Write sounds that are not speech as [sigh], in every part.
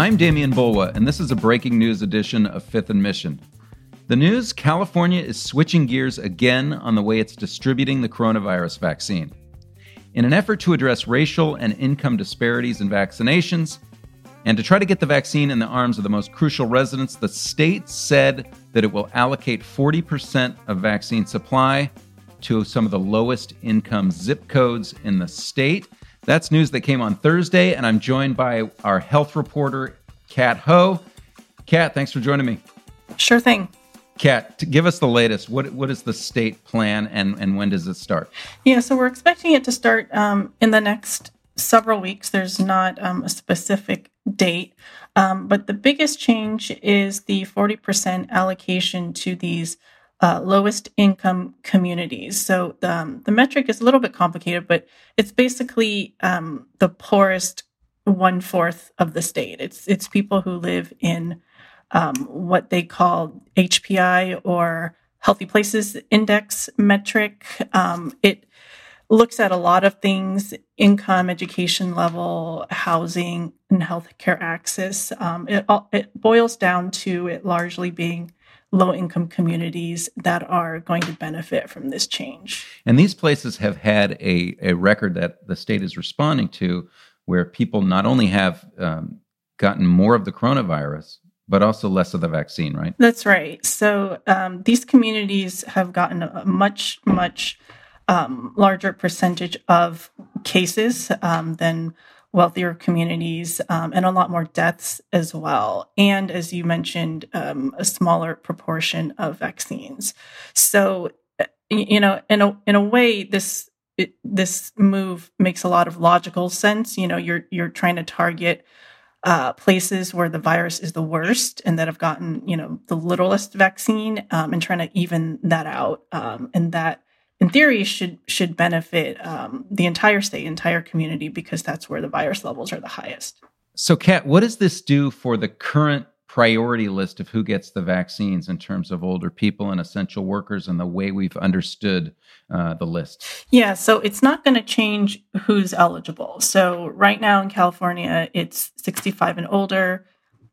I'm Demian Bulwa, and this is a breaking news edition of Fifth and Mission. The news California is switching gears again on the way it's distributing the coronavirus vaccine. In an effort to address racial and income disparities in vaccinations, and to try to get the vaccine in the arms of the most crucial residents, the state said that it will allocate 40% of vaccine supply to some of the lowest income zip codes in the state. That's news that came on Thursday, and I'm joined by our health reporter, Kat Ho. Kat, thanks for joining me. Sure thing. Kat, give us the latest. What what is the state plan, and and when does it start? Yeah, so we're expecting it to start um, in the next several weeks. There's not um, a specific date, um, but the biggest change is the 40% allocation to these uh, lowest income communities. So um, the metric is a little bit complicated, but it's basically um, the poorest one fourth of the state. It's it's people who live in um, what they call HPI or Healthy Places Index metric. Um, it looks at a lot of things income, education level, housing, and healthcare access. Um, it, it boils down to it largely being low income communities that are going to benefit from this change. And these places have had a, a record that the state is responding to where people not only have um, gotten more of the coronavirus, but also less of the vaccine, right? That's right. So um, these communities have gotten a much, much um, larger percentage of cases um, than wealthier communities um, and a lot more deaths as well. And as you mentioned, um, a smaller proportion of vaccines. So, uh, you know, in a, in a way, this it, this move makes a lot of logical sense. You know, you're you're trying to target uh, places where the virus is the worst and that have gotten you know the littlest vaccine um, and trying to even that out um, and that in theory should should benefit um, the entire state entire community because that's where the virus levels are the highest so kat what does this do for the current priority list of who gets the vaccines in terms of older people and essential workers and the way we've understood uh, the list? Yeah, so it's not going to change who's eligible. So right now in California, it's 65 and older,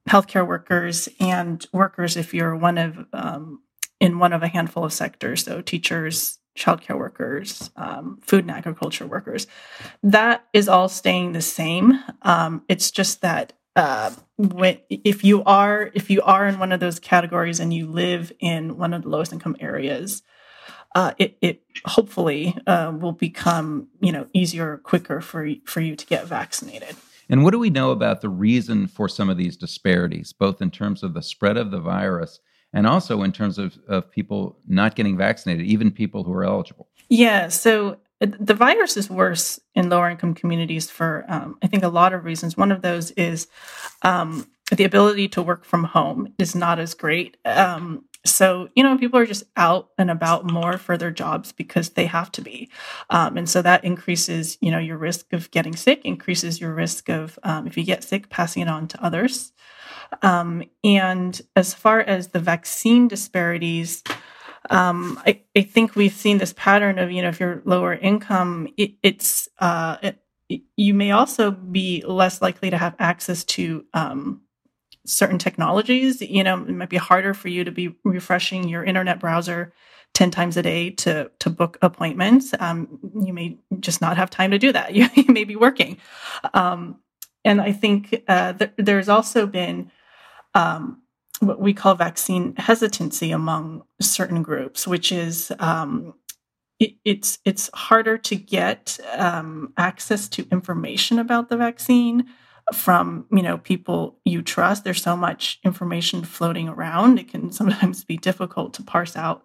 healthcare workers, and workers if you're one of um, in one of a handful of sectors, so teachers, childcare workers, um, food and agriculture workers. That is all staying the same. Um, it's just that uh, when if you are if you are in one of those categories and you live in one of the lowest income areas, uh, it, it hopefully uh, will become you know easier, quicker for for you to get vaccinated. And what do we know about the reason for some of these disparities, both in terms of the spread of the virus and also in terms of, of people not getting vaccinated, even people who are eligible? Yeah, so the virus is worse in lower income communities for um, i think a lot of reasons. One of those is um, the ability to work from home is not as great. Um, so you know people are just out and about more for their jobs because they have to be. Um, and so that increases you know your risk of getting sick increases your risk of um, if you get sick passing it on to others um, and as far as the vaccine disparities um, I, I, think we've seen this pattern of you know if you're lower income it, it's uh, it, you may also be less likely to have access to um, certain technologies. You know it might be harder for you to be refreshing your internet browser 10 times a day to to book appointments. Um, you may just not have time to do that. You, [laughs] you may be working. Um, and i think uh, th- there's also been um, what we call vaccine hesitancy among certain groups, which is um, it, it's it's harder to get um, access to information about the vaccine from you know people you trust. There's so much information floating around; it can sometimes be difficult to parse out.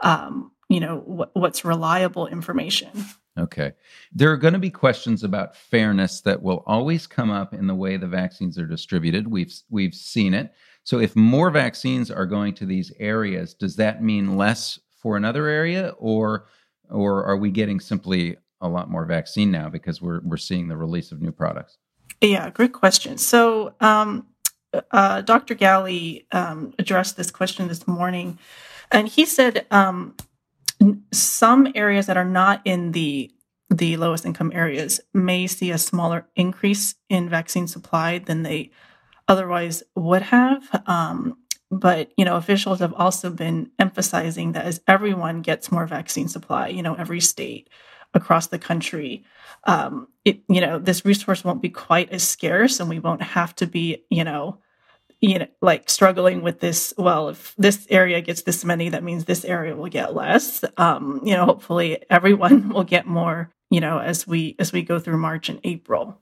Um, you know what, what's reliable information. Okay. There are going to be questions about fairness that will always come up in the way the vaccines are distributed. We've we've seen it. So if more vaccines are going to these areas, does that mean less for another area or or are we getting simply a lot more vaccine now because we're we're seeing the release of new products? Yeah, great question. So um, uh, Dr. Ghaly um, addressed this question this morning, and he said um, some areas that are not in the the lowest income areas may see a smaller increase in vaccine supply than they otherwise would have. Um, but you know, officials have also been emphasizing that as everyone gets more vaccine supply, you know, every state across the country, um, it you know, this resource won't be quite as scarce, and we won't have to be, you know, you know, like struggling with this. Well, if this area gets this many, that means this area will get less. Um, you know, hopefully everyone [laughs] will get more. You know, as we as we go through March and April.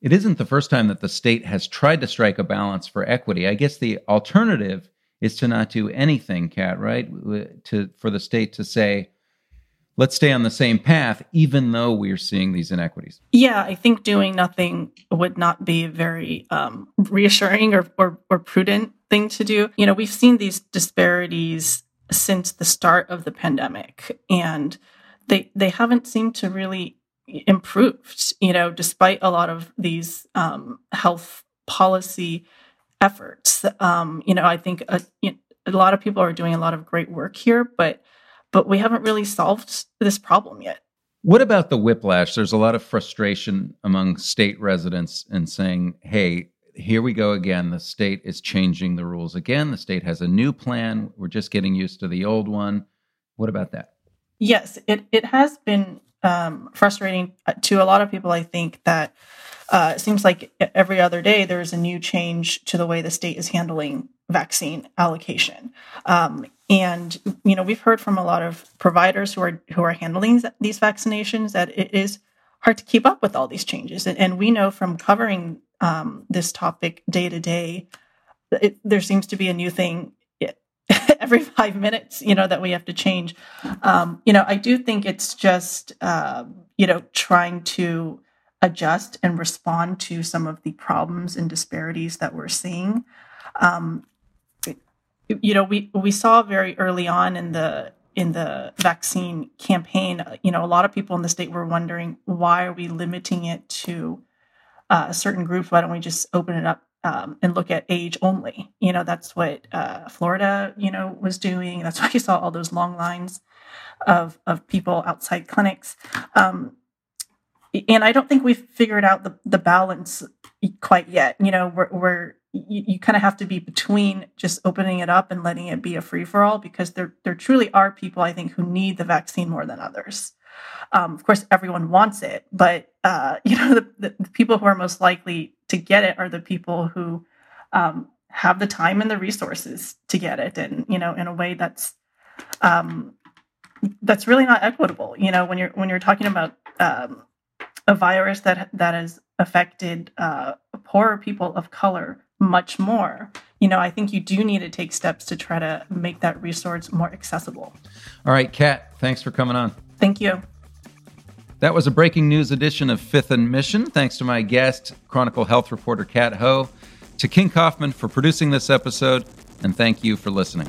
It isn't the first time that the state has tried to strike a balance for equity. I guess the alternative is to not do anything, Kat, right? To for the state to say, let's stay on the same path, even though we're seeing these inequities. Yeah, I think doing nothing would not be a very um, reassuring or, or, or prudent thing to do. You know, we've seen these disparities since the start of the pandemic, and they they haven't seemed to really improved, you know, despite a lot of these um, health policy efforts. Um, you know, I think a, know, a lot of people are doing a lot of great work here, but but we haven't really solved this problem yet. What about the whiplash? There's a lot of frustration among state residents in saying, "Hey, here we go again. The state is changing the rules again. The state has a new plan. We're just getting used to the old one." What about that? Yes, it it has been um, frustrating to a lot of people. I think that uh, it seems like every other day there's a new change to the way the state is handling vaccine allocation. Um, and you know, we've heard from a lot of providers who are who are handling these vaccinations that it is hard to keep up with all these changes. And, and we know from covering um, this topic day to day, there seems to be a new thing [laughs] every five minutes, you know, that we have to change. Um, you know, I do think it's just, uh, you know, trying to adjust and respond to some of the problems and disparities that we're seeing. Um, you know, we we saw very early on in the in the vaccine campaign, you know, a lot of people in the state were wondering why are we limiting it to uh, certain groups? Why don't we just open it up um, and look at age only. You know, that's what uh, Florida, you know, was doing. That's why [laughs] you saw all those long lines of of people outside clinics. Um, and I don't think we've figured out the, the balance quite yet. You know, we're, we're you, you kind of have to be between just opening it up and letting it be a free for all because there there truly are people I think who need the vaccine more than others. Um, of course, everyone wants it, but uh, [laughs] you know the, the, the, people who are most likely to get it are the people who um, have the time and the resources to get it, and you know in a way that's um, that's really not equitable. You know when you're when you're talking about um, a virus that that has affected uh, poorer people of color much more you know i think you do need to take steps to try to make that resource more accessible. All right kat thanks for coming on. Thank you that was a breaking news edition of Fifth and Mission. Thanks to my guest, Chronicle Health reporter Kat Ho, to King Kaufman for producing this episode, and thank you for listening.